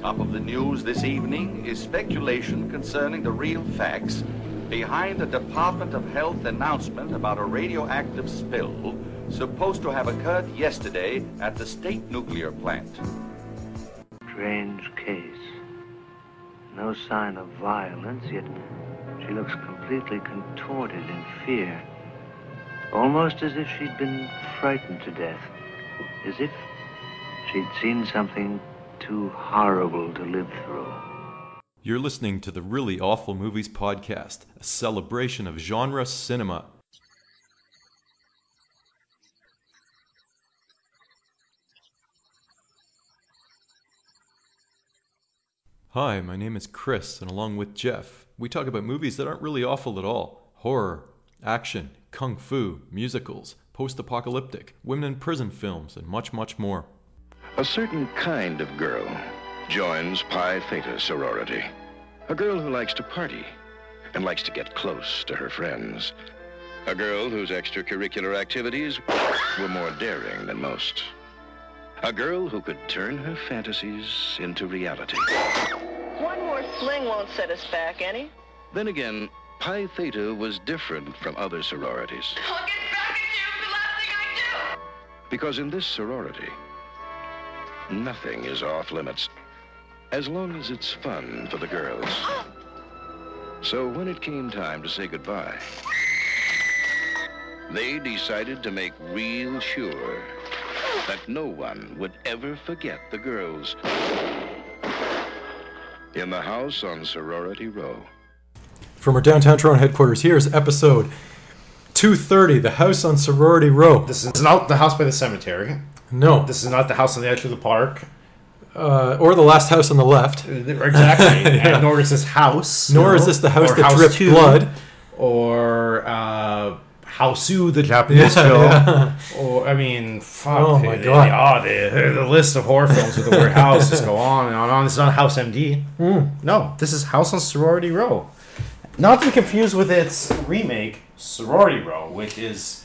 Top of the news this evening is speculation concerning the real facts behind the Department of Health announcement about a radioactive spill supposed to have occurred yesterday at the state nuclear plant. Strange case. No sign of violence, yet she looks completely contorted in fear. Almost as if she'd been frightened to death. As if she'd seen something too horrible to live through. You're listening to the Really Awful Movies Podcast, a celebration of genre cinema. Hi, my name is Chris, and along with Jeff, we talk about movies that aren't really awful at all horror, action, kung fu, musicals, post apocalyptic, women in prison films, and much, much more. A certain kind of girl joins Pi Theta sorority. A girl who likes to party and likes to get close to her friends. A girl whose extracurricular activities were more daring than most. A girl who could turn her fantasies into reality. One more fling won't set us back any. Then again, Pi Theta was different from other sororities. I'll get back at you the last thing I do. Because in this sorority, nothing is off limits. As long as it's fun for the girls. So when it came time to say goodbye, they decided to make real sure that no one would ever forget the girls. In the house on Sorority Row. From our downtown Toronto headquarters, here's episode 230 The House on Sorority Row. This is not the house by the cemetery. No, This is not the house on the edge of the park. uh, or the last house on the left. Exactly. And nor is this house. Nor you is this the house or that dripped Two, blood. Or uh, Hausu, the Japanese Yeah, film. yeah. Or, I mean, fuck. Oh my God. The, oh, the, the list of horror films with the word house just go on and on and on. It's not House MD. Hmm. No, this is House on Sorority Row. Not to be confused with its remake, Sorority Row, which is.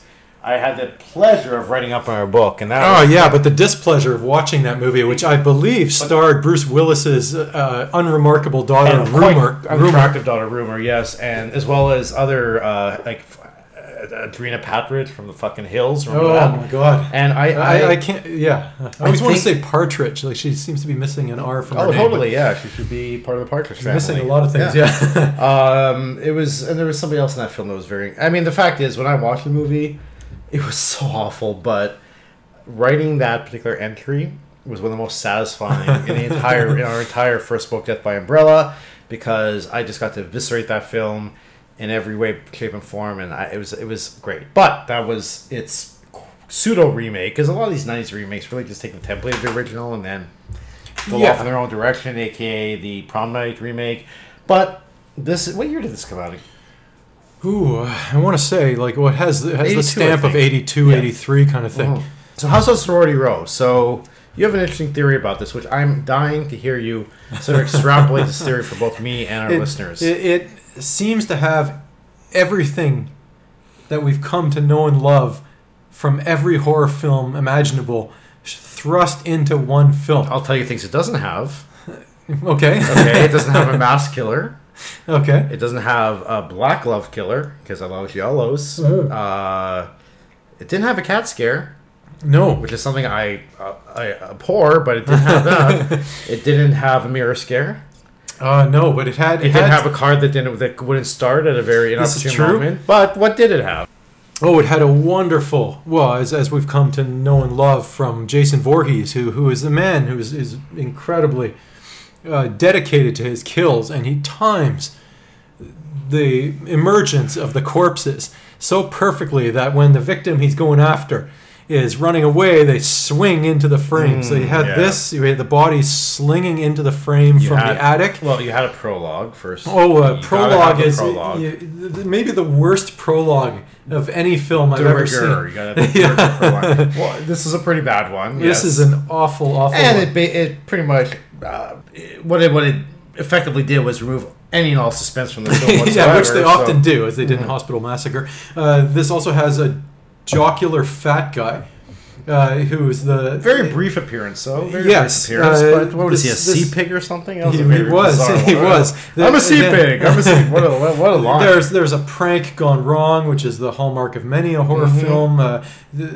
I had the pleasure of writing up in our book, and that Oh was- yeah, but the displeasure of watching that movie, which I believe starred Bruce Willis's uh, unremarkable daughter, and Rumor. attractive daughter rumor yes and as well as other uh like uh, Audrina Patridge from the fucking hills Oh that? my god. and I, I, I, I can't. Yeah, I always want to say Partridge. Like she seems to be missing an R from her oh name. totally yeah she should be part of the Partridge family Missing a lot of things. Yeah. um it was and there was somebody else in that film that was very I mean the fact is when I watched the movie it was so awful but writing that particular entry was one of the most satisfying in the entire in our entire first book Death by Umbrella because I just got to eviscerate that film in every way shape and form and I, it was it was great. But that was its pseudo remake because a lot of these 90s remakes really just take the template of the original and then go Yeah. off in their own direction aka the prom night remake. But this what year did this come out Ooh, I want to say like what has the, has the stamp of think. 82, Yeah. 83 kind of thing. Oh. So House on Sorority Row. So you have an interesting theory about this, which I'm dying to hear you sort of extrapolate this theory for both me and our It, listeners. it, it seems to have everything that we've come to know and love from every horror film imaginable thrust into one film. I'll tell you things it doesn't have. Okay. Okay, it doesn't have a mass killer. okay. It doesn't have a black glove killer because I love yellows. Oh. Uh, it didn't have a cat scare, No. which is something I uh, I abhor, but it didn't have that. it didn't have a mirror scare. Uh, no, but it had. It didn't have a card that didn't that wouldn't start at a very inopportune true. moment. But what did it have? Oh, it had a wonderful. Well, as, as we've come to know and love from Jason Voorhees, who who is a man who is, is incredibly uh, dedicated to his kills, and he times the emergence of the corpses so perfectly that when the victim he's going after is running away, they swing into the frame. so you had yeah. this, you had the body slinging into the frame You from had- the attic. Well, you had a prologue first. Oh, You uh, prologue is prologue. y- y- maybe the worst prologue of any film I've De ever seen. You gotta have a de rigueur prologue. Well, this is a pretty bad one. This yes. is an awful, awful. and one. it it pretty much uh, what it what it effectively did was remove any and all suspense from the film. Yeah, which they so- often do, as they did in Hospital Massacre. Uh, this also has a jocular fat guy uh, who is the Very brief appearance, though. Very Yes, brief appearance. uh, but what was he, a this- this- sea pig or something? That He- he was, bizarre he was. I'm a sea pig. I'm a sea. What a what a, line. There's there's a prank gone wrong, which is the hallmark of many a horror Mm-hmm. film. Uh,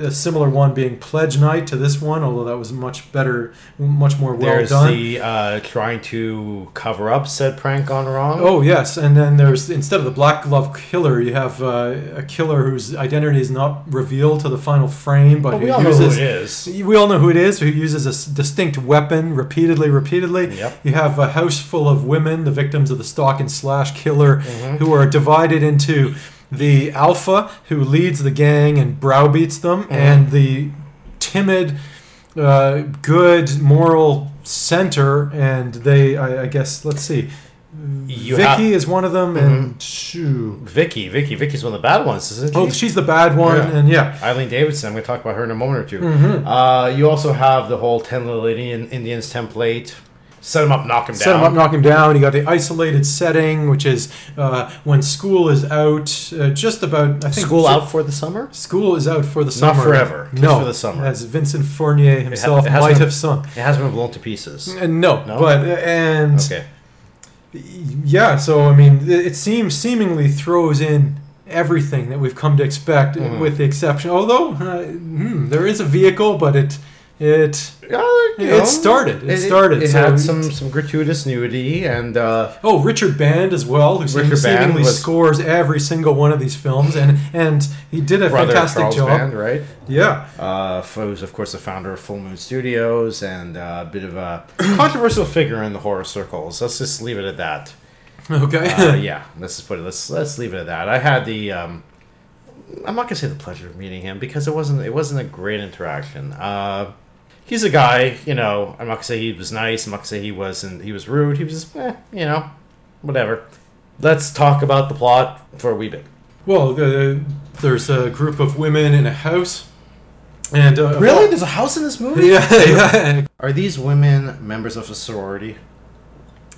a similar one being Pledge Night to this one, although that was much better, much more well There's done. the uh, trying to cover up said prank gone wrong. Oh yes, and then there's instead of the black glove killer, you have uh, a killer whose identity is not revealed to the final frame, but we uses who it is. we all know who it is, who uses a distinct weapon repeatedly, repeatedly. Yep. You have a house full of women, the victims of the stalk and slash killer, Mm-hmm. who are divided into the alpha, who leads the gang and browbeats them, Mm-hmm. and the timid, uh, good, moral center. And they, I, I guess, let's see. You Vicky have- Mm-hmm. is one of them, and shoo. Vicky. Vicky. Vicky's one of the bad ones, isn't she? Oh, she's the bad one, Yeah. and yeah. Eileen Davidson. I'm going to talk about her in a moment or 2 Mm-hmm. Uh, you also have the whole ten little Indian, Indians template. Set him up, knock him set down. him up, knock him down. You got the isolated setting, which is uh, when school is out. Uh, just about, I think. School out for the summer. School is out for the summer. Not forever, just no, for the summer. As Vincent Furnier himself has might been- have sung. It has been blown to pieces. Uh, no, No? but and Okay. Yeah. So I mean, it seems seemingly throws in everything that we've come to expect, Mm-hmm. with the exception. Although uh, hmm, there is a vehicle, but it it Yeah, you It know, started. It started, It, so had some some gratuitous nudity and uh, Oh, Richard Band as well, who Richard seemingly was- scores every single one of these films, and and he did a fantastic Charles job. Band, right? Yeah, Uh, who's of course the founder of Full Moon Studios and uh, a bit of a controversial figure in the horror circles. Let's just leave it at that. okay. Uh, yeah, let's just put it. Let's let's leave it at that. I had the. Um, I'm not gonna say the pleasure of meeting him because it wasn't it wasn't a great interaction. Uh, he's a guy, you know. I'm not gonna say he was nice. I'm not gonna say he wasn't. He was rude. He was just, eh, you know, whatever. Let's talk about the plot for a wee bit. well, uh, there's a group of women in a house, and uh, Really? There's a house in this movie? yeah, yeah, Are these women members of a sorority?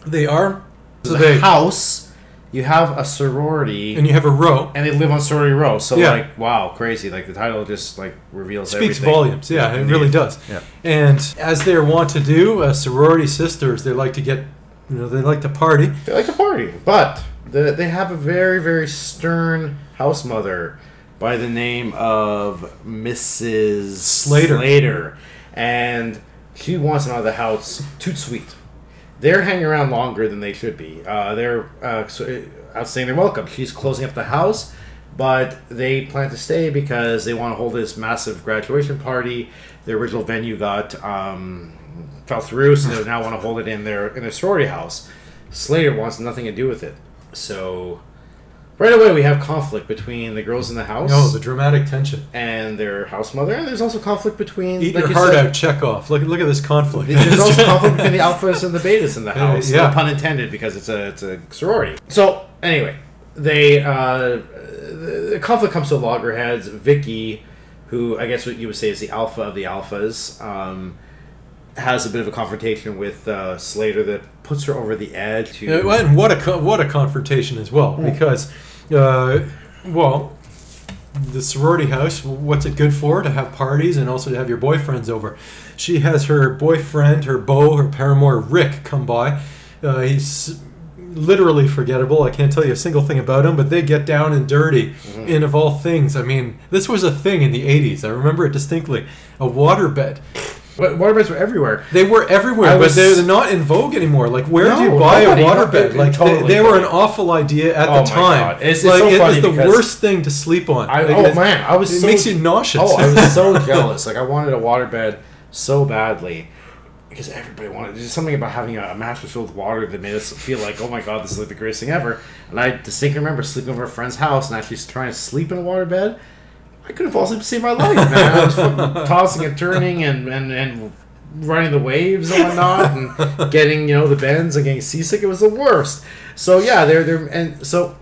they are. So There's a they house. You have a sorority, and you have a row. and they live on sorority row. So Yeah. like, wow, crazy! Like the title just like reveals Speaks everything. volumes. Yeah, it really does. Yeah. And as they're wont to do, uh, sorority sisters, they like to get, you know, they like to party. They like to party, but the, they have a very, very stern house mother by the name of Mrs. Slater. Slater, and she wants them out of the house too sweet. They're hanging around longer than they should be. Uh, they're uh, so, out saying they're welcome. She's closing up the house, but they plan to stay because they want to hold this massive graduation party. The original venue got um, fell through, so they now want to hold it in their in their sorority house. Slater wants nothing to do with it, so right away we have conflict between the girls in the house Oh, the dramatic tension. and their house mother, and there's also conflict between Eat like your you heart said, out, Chekhov. Look, look at this conflict. there's also conflict between the alphas and the betas in the house. yeah. No pun intended, because it's a it's a sorority. So anyway, they uh, the the conflict comes to loggerheads. Vicky, who I guess what you would say is the alpha of the alphas, um, has a bit of a confrontation with uh, Slater that puts her over the edge. To and what a co- what a confrontation as well, because, uh, well, the sorority house. What's it good for? To have parties and also to have your boyfriends over. She has her boyfriend, her beau, her paramour Rick come by. Uh, he's literally forgettable. I can't tell you a single thing about him, but they get down and dirty. And of all things, I mean, this was a thing in the '80s. I remember it distinctly. A waterbed. Wa- waterbeds were everywhere. They were everywhere, but they're not in vogue anymore. Like, where do you buy a water bed? Like, totally they, they were an awful idea at Oh the my time. God. It's- it's like, so it was the worst thing to sleep on. I, Like, oh man, I was it so, makes you nauseous. Oh, I was so jealous. Like I wanted a water bed so badly because everybody wanted. There's something about having a, mattress filled with water that made us feel like, oh my god, this is like the greatest thing ever. And I distinctly remember sleeping over a friend's house and actually trying to sleep in a waterbed. I could have fall asleep to save my life, man. I was tossing and turning and and and running the waves and whatnot and getting you know the bends and getting seasick. It was the worst. So yeah, they're they're and so.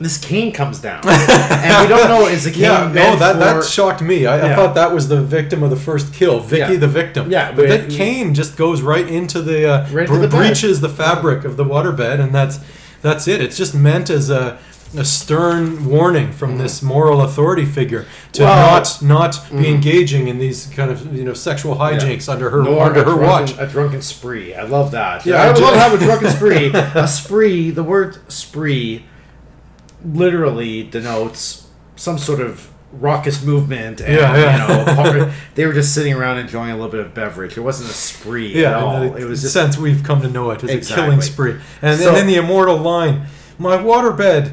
This cane comes down, and we don't know is the cane yeah, no, that, for, that shocked me. I, I thought that was the victim of the first kill, Vicky, Yeah. the victim. Yeah, but but that cane just goes right into the uh, Right into bre- the breaches the fabric of the waterbed, and that's that's it. It's just meant as a a stern warning from mm-hmm. this moral authority figure to Well- not not be mm-hmm. engaging in these kind of you know sexual hijinks under her Nor under her drunken, watch. A drunken spree. I love that. Yeah, Yeah, I love having a drunken spree. A spree. The word spree literally denotes some sort of raucous movement. And, Yeah, yeah. You know, they were just sitting around enjoying a little bit of beverage. It wasn't a spree at all. It was just sense we've come to know it as a killing spree. And, So- and then the immortal line, "My waterbed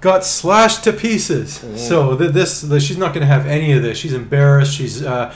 got slashed to pieces." So th- this, the, she's not going to have any of this. She's embarrassed. She's uh,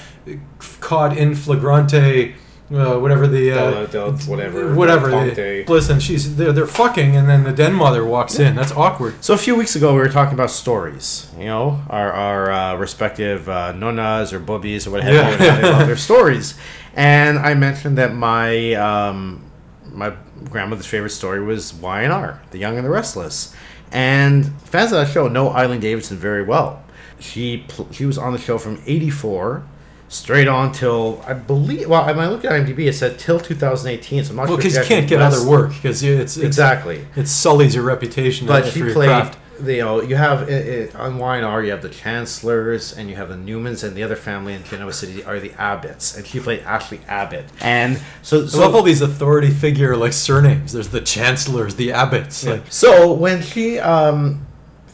caught in flagrante. Uh, whatever the uh, Del- del- whatever, whatever. del the- tante. listen, she's they're, they're fucking, and then the den mother walks in. That's awkward. So a few weeks ago, we were talking about stories. You know, our our uh, respective uh, nonas or bubbies or whatever Yeah. you, and how they love their stories. And I mentioned that my um, my grandmother's favorite story was Y and R, The Young and the Restless. And fans of that show know Eileen Davidson very well. She pl- she was on the show from '84. Straight on till I believe. Well, when I look at IMDb, it said till 2018. So I'm not Well, sure. because you can't get other work because it's, it's Exactly it sullies your reputation but she played you know you have it, it, on Y&R you have the Chancellors and you have the Newmans and the other family in Genoa City are the Abbotts and she played Ashley Abbott and so I love all these authority figure like surnames. There's the chancellors, the abbots. yeah. Like, so when she um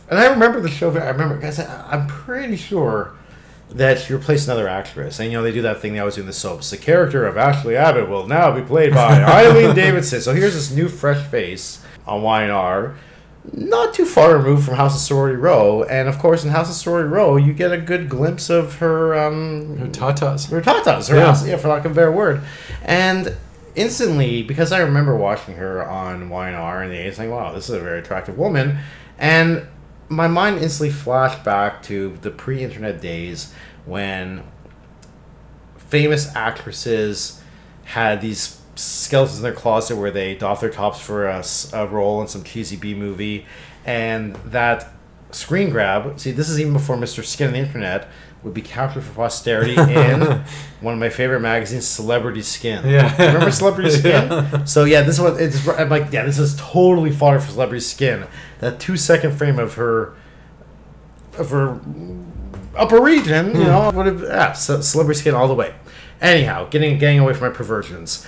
and I remember the show I remember guys I- I'm pretty sure that she replaced another actress and you know they do that thing they always do in the soaps the character of Ashley Abbott will now be played by Eileen Davidson so here's this new fresh face on Y&R not too far removed from House of Sorority Row, and of course in House of Sorority Row you get a good glimpse of her um tatas. her tatas, her Yeah. house, yeah, for lack of a better word, and instantly because I remember watching her on Y&R and the A, saying, "Wow, this is a very attractive woman," and my mind instantly flashed back to the pre-internet days when famous actresses had these skeletons in their closet where they doff their tops for a role in some cheesy B movie, and that screen grab. See, this is even before Mr. Skin on the internet would be captured for posterity in one of my favorite magazines, Celebrity Skin. Yeah. remember Celebrity Skin? Yeah. So yeah, this is what it's. I'm like, yeah, this is totally fodder for Celebrity Skin. That two second frame of her, of her upper region, you hmm. know, would have yeah, ce- Celebrity Skin all the way. Anyhow, getting getting away from my perversions.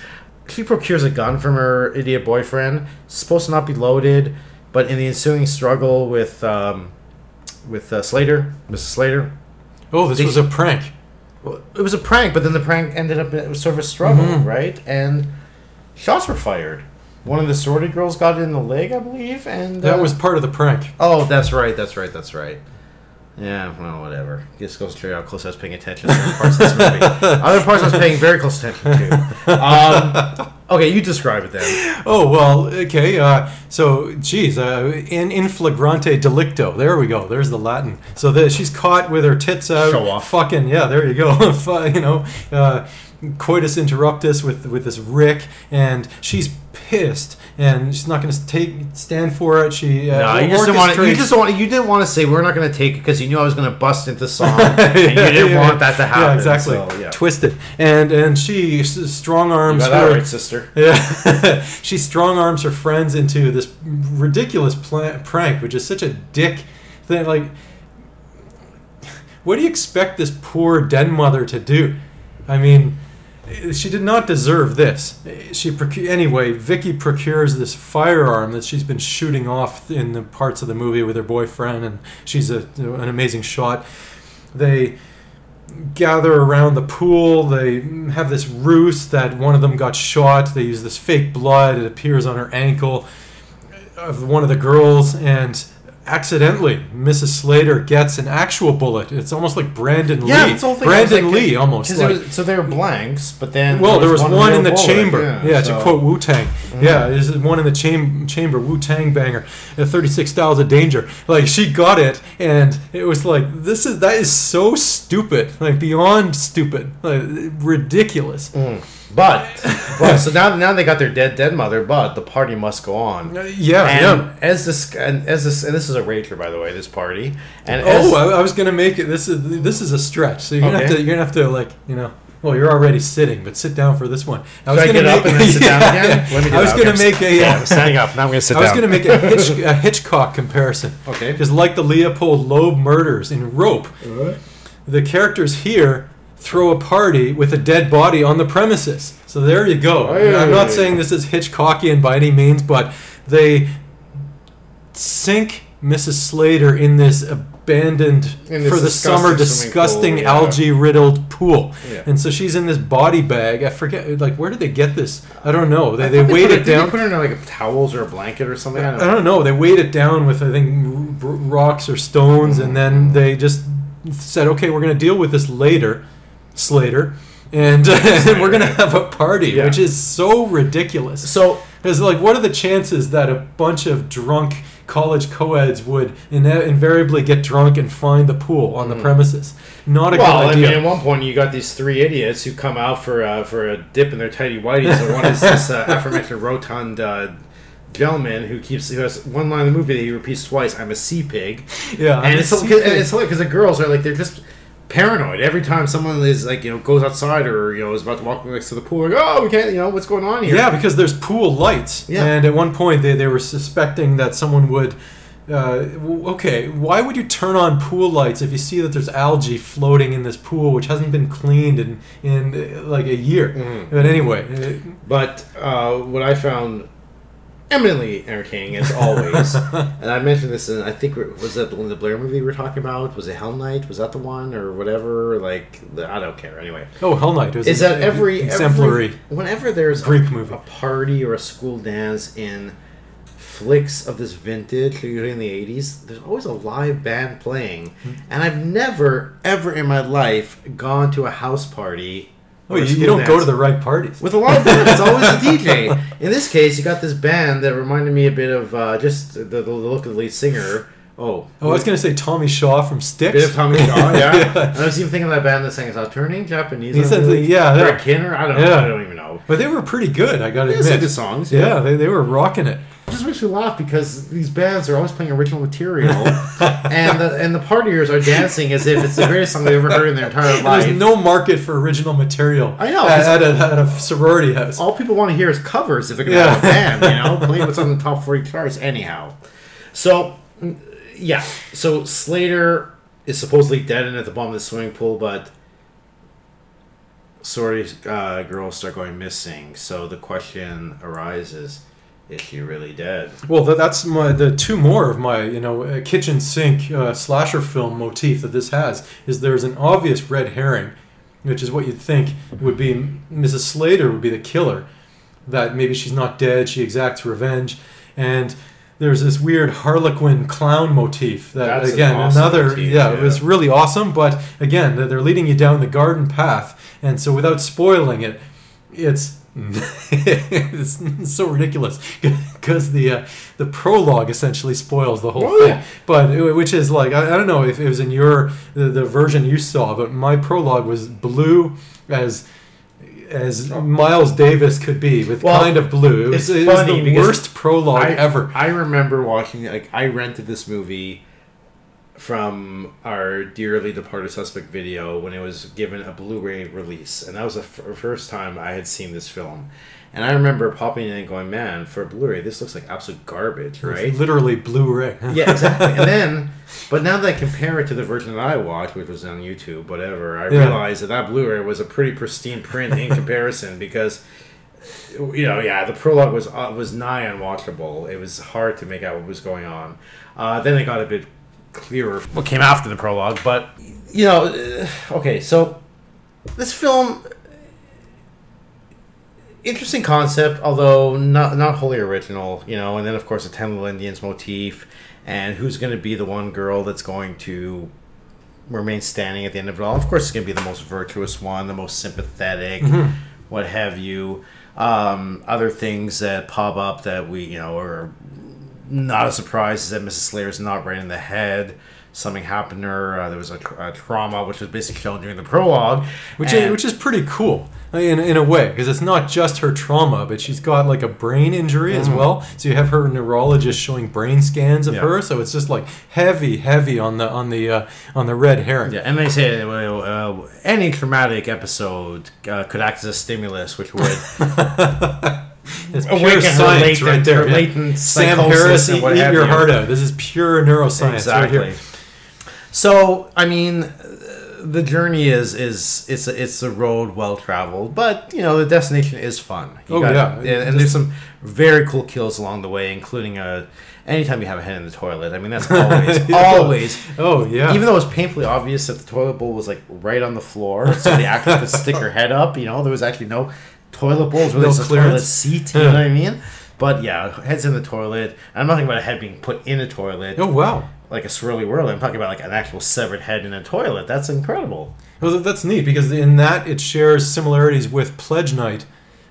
She procures a gun from her idiot boyfriend. It's supposed to not be loaded, but in the ensuing struggle with um, with uh, Slater, Mrs. Slater, Oh, this They- was a prank. well, it was a prank, but then the prank ended up was sort of a struggle, Mhm. right? And shots were fired. One of the sorority girls got in the leg, I believe, and That uh, was part of the prank. Oh, that's right. That's right. That's right. Yeah, well, whatever. Just goes to show you how close I was paying attention to certain parts of this movie. Other parts I was paying very close attention to. Um, okay, you describe it then. Oh well, okay. Uh, so, geez, uh, in in flagrante delicto. There we go. There's the Latin. So that she's caught with her tits out. Show off. Fucking yeah. There you go. You know, uh, coitus interruptus with with this Rick, and she's pissed, and she's not going to take stand for it. She uh, No, you just didn't want to. You just want. You didn't want to say we're not going to take it because you knew I was going to bust into song, and you didn't Yeah, want that to happen. Yeah, exactly. So, yeah. Twisted, and and she strong arms got that her. right, sister. Yeah, she strong arms her friends into this ridiculous prank, which is such a dick thing. Like, what do you expect this poor den mother to do? I mean, she did not deserve this. She procu- anyway. Vicky procures this firearm that she's been shooting off in the parts of the movie with her boyfriend, and she's a, an amazing shot. They gather around the pool. They have this ruse that one of them got shot. They use this fake blood. It appears on her ankle of one of the girls, and accidentally, Mrs. Slater gets an actual bullet. It's almost like Brandon Yeah, Lee. that's the whole thing. I was Brandon like, Lee, almost. Like, was, so they were blanks, but then well, there was one, in the bullet, chamber. Yeah, so- to quote Wu Tang. Yeah, this is one in the cham- chamber. Wu Tang banger. Uh, Thirty-six styles of danger. Like she got it, and it was like this is that is so stupid. Like beyond stupid. Like ridiculous. Mm. But, but so now now they got their dead dead mother, but the party must go on. Uh, yeah, and yeah. as this and as this and this is a rager by the way, this party. And as, Oh, I, I was gonna make it. This is this is a stretch. So you're gonna have to you're gonna have to like you know Well, you're already sitting, but sit down for this one. I Should I get up and then sit down again? Let me I was going to make a. Yeah, uh, I'm standing up. Now I'm going to sit down. I was down. going to make a, Hitch, a Hitchcock comparison. Okay. Because, like the Leopold Loeb murders in Rope, the characters here throw a party with a dead body on the premises. So there you go. Hey. I'm not saying this is Hitchcockian by any means, but they sink Mrs. Slater in this abandoned In this for the summer disgusting pool, yeah. algae riddled pool. Yeah. And so she's in this body bag. I forget like where did they get this? I don't know. They I they weighed put it did they down. put her in like towels or a blanket or something. I I don't know. don't know. They weighed it down with I think rocks or stones, and then mm. they just said, "Okay, we're going to deal with this later, Slater, and we're going to have a party," Yeah. which is so ridiculous. So Because like, what are the chances that a bunch of drunk college co-eds would ine- invariably get drunk and find the pool on the premises? Not a Mm. Well, good I mean, at one point you got these three idiots who come out for uh, for a dip in their tidy whities, and one is this uh, aforementioned rotund uh, gentleman who keeps who has one line in the movie that he repeats twice: "I'm a sea pig," yeah, and I'm it's a so- sea pig. it's because the girls are like they're just paranoid every time someone is like you know goes outside or you know is about to walk next to the pool. Like, oh, we can't, you know, what's going on here? Yeah, because there's pool lights. Yeah. And at one point, they, they were suspecting that someone would. Uh, okay, why would you turn on pool lights if you see that there's algae floating in this pool which hasn't been cleaned in in like a year? Mm-hmm. But anyway, uh, But uh, what I found eminently entertaining as always, and I mentioned this and I think was that the Blair movie we were talking about? Was it Hell Night? Was that the one or whatever? Like the, I don't care. Anyway, oh, Hell Night was is that every exemplary? every, whenever there's Greek a, movie. a party or a school dance in flicks of this vintage, usually in the '80s, there's always a live band playing, Hmm. and I've never ever in my life gone to a house party. Oh, you, you don't go to the right parties. with a live band. It's always a DJ. In this case, you got this band that reminded me a bit of uh, just the, the look of the lead singer. Oh, Oh, I was gonna say Tommy Shaw from Styx. bit of Tommy Shaw, yeah. Yeah. I was even thinking of that band that sang "Is turning Japanese." He said the- yeah, yeah. Greg Kinner. I don't know. Yeah. I don't even know. But they were pretty good. I gotta They admit. sang good songs. Yeah, they, they were rocking it. It just makes me laugh because these bands are always playing original material, and the and the partiers are dancing as if it's the greatest song they've ever heard in their entire life. There's no market for original material. I know, At, at, a, at a sorority house. all people want to hear is covers if they're gonna Yeah. have a band, you know, playing what's on the top forty charts anyhow. So, yeah, so Slater is supposedly dead and at the bottom of the swimming pool, but sorority uh, girls start going missing. So the question arises: Is she really dead? Well, tha- that's my the two more of my you know uh, kitchen sink uh, slasher film motif that this has is there's an obvious red herring, which is what you'd think would be Mrs. Slater would be the killer, that maybe she's not dead, she exacts revenge, and there's this weird harlequin clown motif that That's an again awesome another motif, yeah, it was really awesome, but again they're leading you down the garden path, and so without spoiling it, it's it's so ridiculous because the uh, the prologue essentially spoils the whole thing. But which is like I, I don't know if it was in your the, the version you saw, but my prologue was blue as as Miles Davis could be with Well, kind of blue. It was, it's it was the worst prologue I, ever. I remember watching like I rented this movie from our dearly departed suspect video when it was given a Blu-ray release, and that was the f- first time I had seen this film. And I remember popping in and going, "Man, for Blu-ray, this looks like absolute garbage, right?" Literally Blu-ray. Yeah, exactly. and then, but now that I compare it to the version that I watched, which was on YouTube, whatever, I Yeah. realized that that Blu-ray was a pretty pristine print in comparison because, you know, yeah, the prologue was uh, was nigh unwatchable. It was hard to make out what was going on. Uh, then it got a bit clearer what came after the prologue, but you know, uh, okay, so this film. Interesting concept, although not not wholly original, you know. And then, of course, the Ten Little Indians motif, and who's going to be the one girl that's going to remain standing at the end of it all. Of course, it's going to be the most virtuous one, the most sympathetic, what have you. Um, other things that pop up that we, you know, are not a surprise is that Mrs. Slater is not right in the head. Something happened to her. Uh, there was a, tr- a trauma, which was basically shown during the prologue, which And- is, which is pretty cool in, in a way because it's not just her trauma but she's got like a brain injury as well so you have her neurologist showing brain scans of Mm-hmm. Yeah. her so it's just like heavy heavy on the on the uh, on the red herring Yeah, and they say uh, any traumatic episode uh, could act as a stimulus, which would it's awaken pure her science latent- right there latent sam psychosis harris eat, eat your you. heart out this is pure neuroscience right here exactly. So I mean, the journey is is it's a, it's a road well traveled, but you know the destination is fun. You Oh, got- yeah. and, and there's some very cool kills along the way, including a. Anytime you have a head in the toilet, I mean that's always always. oh yeah Even though it was painfully obvious that the toilet bowl was like right on the floor, so the actor could stick her head up. You know, there was actually no toilet bowls, really No just a toilet seat. You know what I mean? But yeah, heads in the toilet. I'm not talking about a head being put in a toilet oh wow like a swirly world. I'm talking about like an actual severed head in a toilet. That's incredible. well, that's neat because in that it shares similarities with pledge night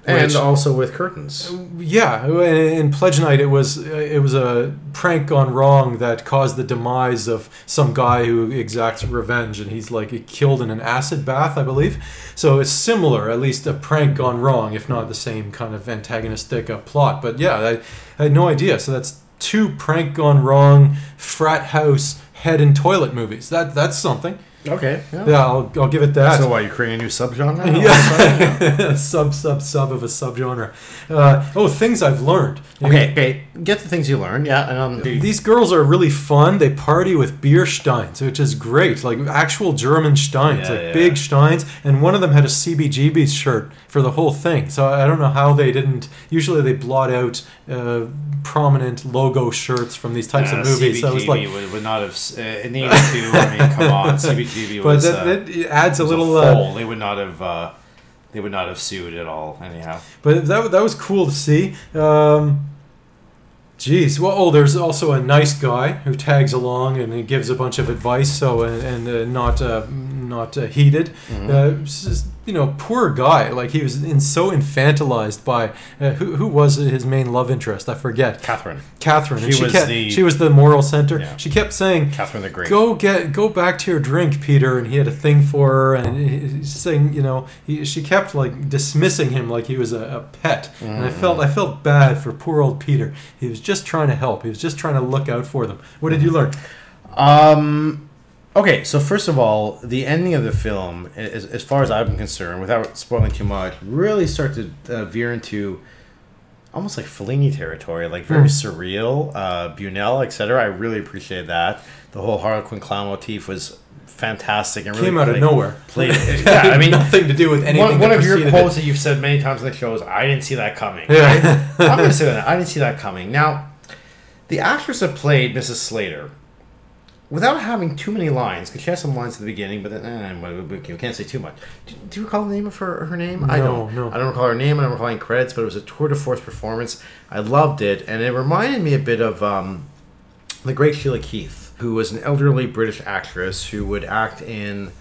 And which- also with curtains. Yeah, in Pledge Night, it was it was a prank gone wrong that caused the demise of some guy who exacts revenge, and he's like killed in an acid bath, I believe. So it's similar, at least a prank gone wrong, if not the same kind of antagonistic uh, plot. But yeah, I, I had no idea. So that's two prank gone wrong, frat house, head and toilet movies. That that's something. Okay. Yeah. Yeah, I'll, I'll give it that. So why you creating a new subgenre? Yeah, sub sub sub of a subgenre. Uh, oh, things I've learned. Okay. Okay. Get the things you learn. Yeah. Um, These girls are really fun. They party with beer steins, which is great. Like actual German steins, Yeah, like yeah. big steins. And one of them had a CBGB's shirt for the whole thing. So I don't know how they didn't. Usually they blot out uh, prominent logo shirts from these types of movies. So I was like, would, would not have s- uh, it needed to. I mean, come on, CBGB but was. that, uh, that it adds a little. Uh. They would not have. Uh, they would not have sued at all. Anyhow. But that, that was cool to see. Um, Jeez. Well, oh, there's also a nice guy who tags along and he gives a bunch of advice. So and, and uh, not uh, not uh, heated. Uh, just, you know, poor guy. Like he was in, so infantilized by uh, who who was his main love interest? I forget. Catherine. Catherine. and She was kept, the- she was the moral center. Yeah. She kept saying, Catherine the Great. Go get, go back to your drink, Peter. And he had a thing for her, and saying, you know, he, she kept like dismissing him like he was a, a pet, and I felt, I felt bad for poor old Peter. He was just trying to help. He was just trying to look out for them. What did you learn? Um. Okay, so first of all, the ending of the film, as, as far as I'm concerned, without spoiling too much, really start to uh, veer into almost like Fellini territory, like very surreal. Uh, Buñuel, etc. I really appreciate that. The whole Harlequin clown motif was fantastic and really Came out of nowhere. Played, yeah, I mean, nothing to do with anything. one, one of your quotes it. that you've said many times in the show is, "I didn't see that coming." Yeah. I'm going to say that. I didn't see that coming. Now, the actress that played Mrs. Slater, without having too many lines, because she has some lines at the beginning, but then eh, we can't say too much. Do, do you recall the name of her her name? I No, don't. no. I don't recall her name. I don't recall any credits, but it was a tour de force performance. I loved it, and it reminded me a bit of um, the great Sheila Keith, who was an elderly British actress who would act in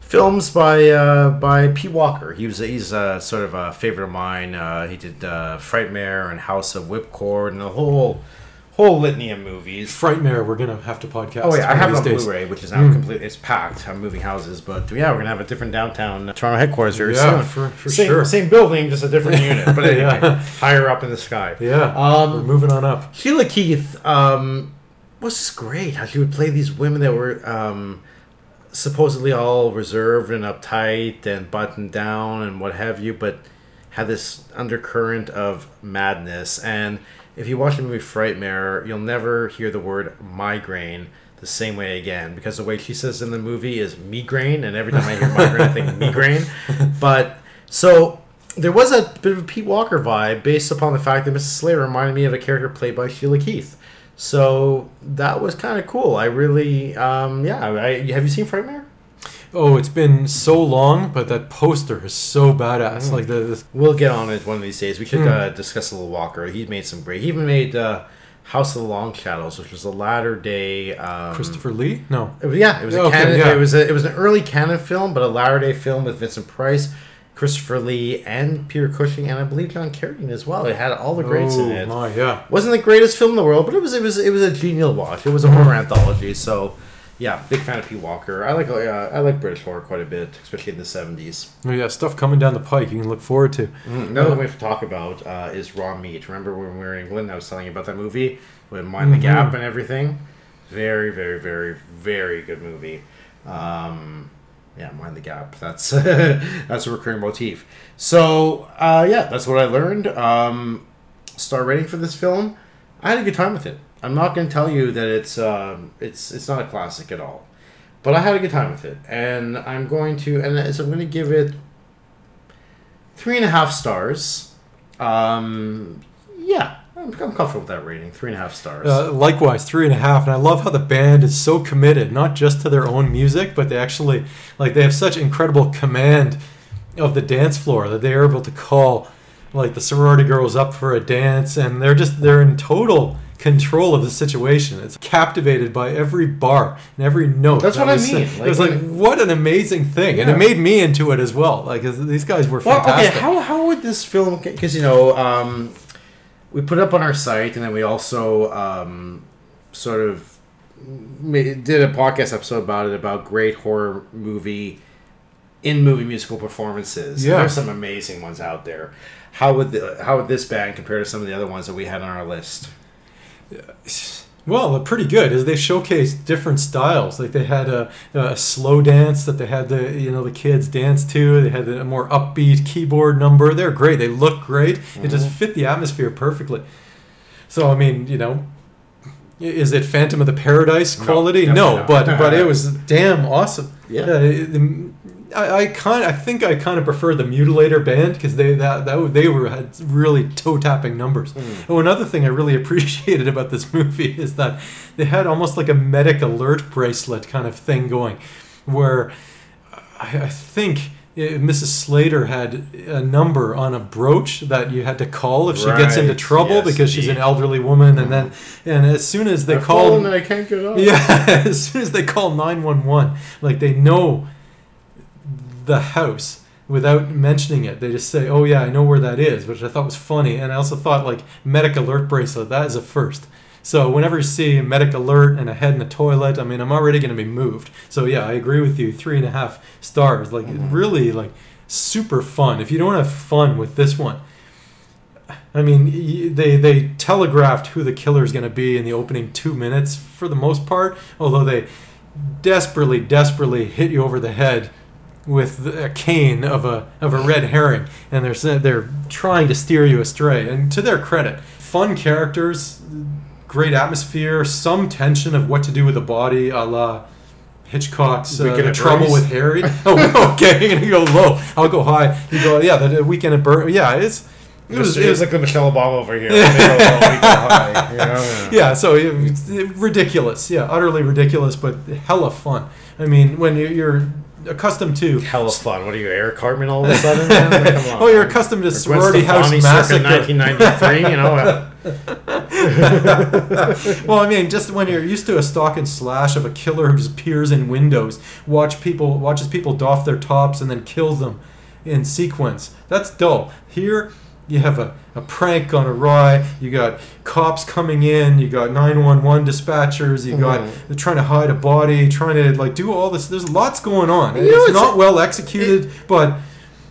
films by uh, by Pete Walker. He was he's uh, sort of a favorite of mine. Uh, he did uh, Frightmare and House of Whipcord and a whole whole litany of movies. Frightmare. We're gonna have to podcast. Oh yeah, I have it days. Blu-ray, which is now complete. It's packed. I'm moving houses, but yeah, we're gonna have a different downtown Toronto headquarters very Yeah, soon. for- for same, sure. Same building, just a different unit. But anyway, Yeah. higher up in the sky. Yeah. Um, we're moving on up. Sheila Keith um, was just great. How she would play these women that were um, supposedly all reserved and uptight and buttoned down and what have you, but had this undercurrent of madness. And if you watch the movie Frightmare, you'll never hear the word migraine the same way again because the way she says in the movie is migraine, and every time I hear migraine, I think migraine. But so there was a bit of a Pete Walker vibe based upon the fact that Mrs. Slater reminded me of a character played by Sheila Keith. So that was kind of cool. I really, um, yeah. I, have you seen Frightmare? Oh, it's been so long, but that poster is so badass. Mm. Like the, the We'll get on it one of these days. We should Hmm. uh, discuss a little Walker. He made some great. He even made uh, House of the Long Shadows, which was a latter day. Um, Christopher Lee. No. It was- yeah, it was a Okay, Cannon. yeah. It was a, it was an early Cannon film, but a latter day film with Vincent Price, Christopher Lee, and Peter Cushing, and I believe John Carradine as well. It had all the greats in oh it. my, yeah. wasn't the greatest film in the world, but it was it was it was a genial watch. It was a horror anthology, so yeah, big fan of Pete Walker. I like uh, I like British horror quite a bit, especially in the seventies. Oh, yeah, stuff coming down the pike you can look forward to. Another one we have to talk about uh, is Raw Meat. Remember when we were in England? I was telling you about that movie with Mind the Gap and everything. Very, very, very, very good movie. Um, yeah, Mind the Gap. That's that's a recurring motif. So uh, yeah, that's what I learned. Um, star rating for this film. I had a good time with it. I'm not going to tell you that it's um, it's it's not a classic at all, but I had a good time with it, and I'm going to and so I'm going to give it three and a half stars. Um, yeah, I'm, comfortable with that rating. Three and a half stars. Uh, likewise, three and a half. And I love how the band is so committed, not just to their own music, but they actually like they have such incredible command of the dance floor that they are able to call like the sorority girls up for a dance, and they're just they're in total control of the situation. It's captivated by every bar and every note. That's that what I mean. Like, it was like, what an amazing thing, and it made me into it as well. Like these guys were Well, fantastic. okay, how, how would this film? Because you know, um, we put it up on our site, and then we also um, sort of ma- did a podcast episode about it about great horror movie in movie musical performances. Yeah. there's some amazing ones out there. How would the, how would this band compare to some of the other ones that we had on our list? Well, they're pretty good. Is they showcased different styles. Like they had a, a slow dance that they had the you know the kids dance to. They had a more upbeat keyboard number. They're great. They look great. It just mm-hmm. fit the atmosphere perfectly. So I mean, you know, is it Phantom of the Paradise quality? No, not. but but it was damn awesome. Yeah. I, I kind I think I kind of prefer the Mutilator band because they that, that they were had really toe tapping numbers. Oh, another thing I really appreciated about this movie is that they had almost like a medic alert bracelet kind of thing going, where I, I think. uh, Mrs. Slater had a number on a brooch that you had to call if she gets into trouble yes, because she's an elderly woman, and then and as soon as they call, I can't get up. yeah, as soon as they call 911, like they know the house without mentioning it. They just say, "Oh yeah, I know where that is," which I thought was funny, and I also thought like medic alert bracelet that is a first. So whenever you see a medic alert and a head in the toilet, I mean, I'm already going to be moved. So yeah, I agree with you. Three and a half stars. Like mm-hmm. really, like super fun. If you don't have fun with this one, I mean, they they telegraphed who the killer is going to be in the opening two minutes for the most part. Although they desperately, desperately hit you over the head with a cane of a of a red herring, and they're they're trying to steer you astray. And to their credit, fun characters, great atmosphere, some tension of what to do with the body, a la. Hitchcock's uh, Weekend The at Trouble Bernie's? with Harry. Oh, okay. You're gonna go low. I'll go high. You go, yeah. The, the Weekend at Burn. Yeah, it's it was, It it was like the Michelle Obama over here. They go low, we go high, you know? yeah, so it, it's ridiculous. Yeah, utterly ridiculous, but hella fun. I mean, when you're accustomed to Hella fun. What are you, Eric Cartman all of a sudden? Man? Come on. oh, you're accustomed to sorority house massacre. 1993, you know? well, I mean, just when you're used to a stalk and slash of a killer who just peers in windows, watch people watches people doff their tops and then kills them in sequence. That's dull. Here, you have a, a prank on a rye. You got cops coming in. You got 911 dispatchers. You got Mm-hmm. they're trying to hide a body, trying to like do all this. There's lots going on. You know, it's it's not well executed, but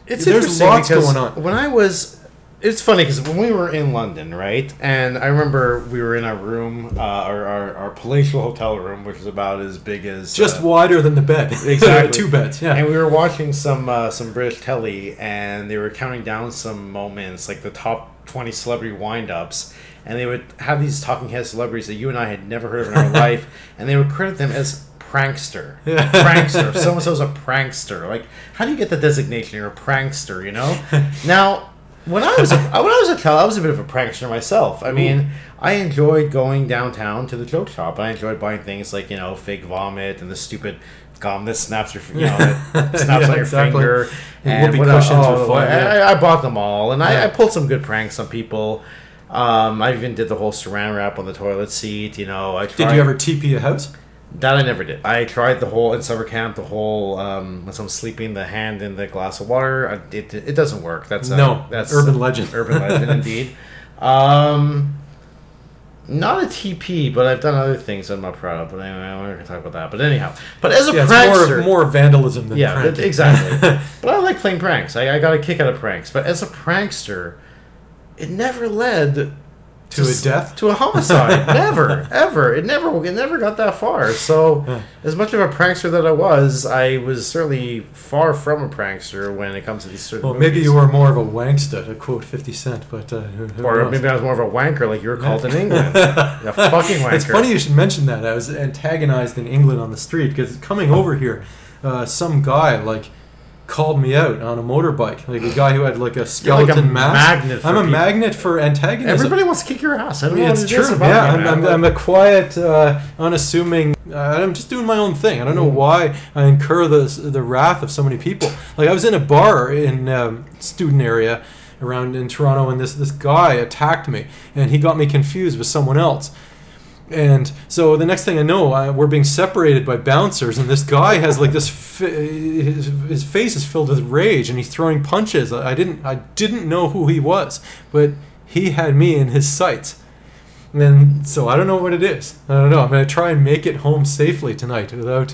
It's There's interesting lots because going on. When I was, it's funny because when we were in London, right, and I remember we were in our room, uh, our, our our palatial hotel room, which was about as big as just uh, wider than the bed. Exactly. Two beds. Yeah. And we were watching some uh, some British telly, and they were counting down some moments, like the top twenty celebrity wind-ups, and they would have these talking head celebrities that you and I had never heard of in our life, and they would credit them as prankster, Yeah. prankster. So and so's a prankster. Like, how do you get the designation? You're a prankster, you know. now, when I was a, when I was a child, I was a bit of a prankster myself. I mean, I enjoyed going downtown to the joke shop. I enjoyed buying things like you know fake vomit and the stupid gum that snaps your you know snaps Yeah, on your exactly. finger And whoopee what else? cushions Oh, fun, yeah. I, I bought them all, and I, Yeah. I pulled some good pranks on people. Um, I even did the whole saran wrap on the toilet seat. You know, I Did you ever TP a house? That I never did. I tried the whole in summer camp. The whole um, when someone's sleeping, the hand in the glass of water. I, it, it doesn't work. That's uh, No, That's urban legend. Urban legend, indeed. Um, Not a TP, but I've done other things I'm not proud of. But anyway, I'm not going to talk about that. But anyhow, but as a Yeah, it's prankster, more more vandalism than yeah, pranking. exactly. but I like playing pranks. I, I got a kick out of pranks. But as a prankster, it never led To a death? to a homicide. never, ever. It never. It never got that far. So, Yeah. as much of a prankster that I was, I was certainly far from a prankster when it comes to these certain. Well, maybe you were more of a wankster, to quote Fifty Cent, but uh, who, who Or knows? maybe I was more of a wanker, like you were called in England. a fucking wanker. It's funny you should mention that. I was antagonized in England on the street because coming over here, uh, some guy like called me out on a motorbike, like a guy who had like a skeleton mask. magnet I'm a people. magnet for antagonism. Everybody wants to kick your ass. I don't know it's what it true. is about yeah, you, I'm. I'm, I'm a quiet, uh, unassuming. Uh, I'm just doing my own thing. I don't know why I incur the the wrath of so many people. Like I was in a bar in um, student area around in Toronto, and this this guy attacked me, and he got me confused with someone else. And so the next thing I know, I, we're being separated by bouncers, and this guy has like this. His, his face is filled with rage, and he's throwing punches. I I didn't I didn't know who he was, but he had me in his sights. And so I don't know what it is. I don't know. I'm gonna try and make it home safely tonight without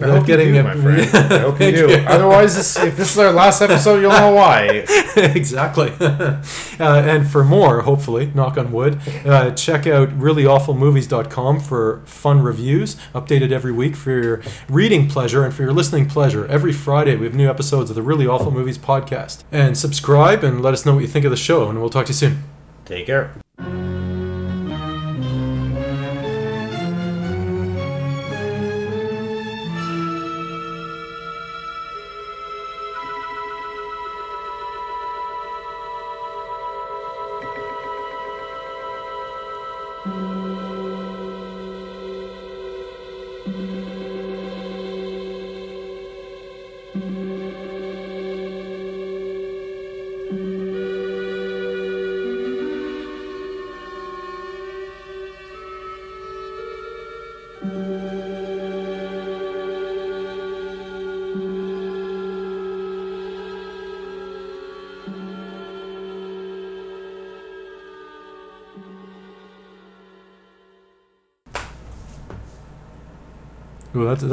I hope you getting do, a- my friend. I hope you do. Otherwise, this, if this is our last episode, you'll know why. exactly. uh, and for more, hopefully, knock on wood, uh, check out reallyawfulmovies.com for fun reviews, updated every week for your reading pleasure and for your listening pleasure. Every Friday, we have new episodes of the Really Awful Movies podcast. And subscribe and let us know what you think of the show, and we'll talk to you soon. Take care.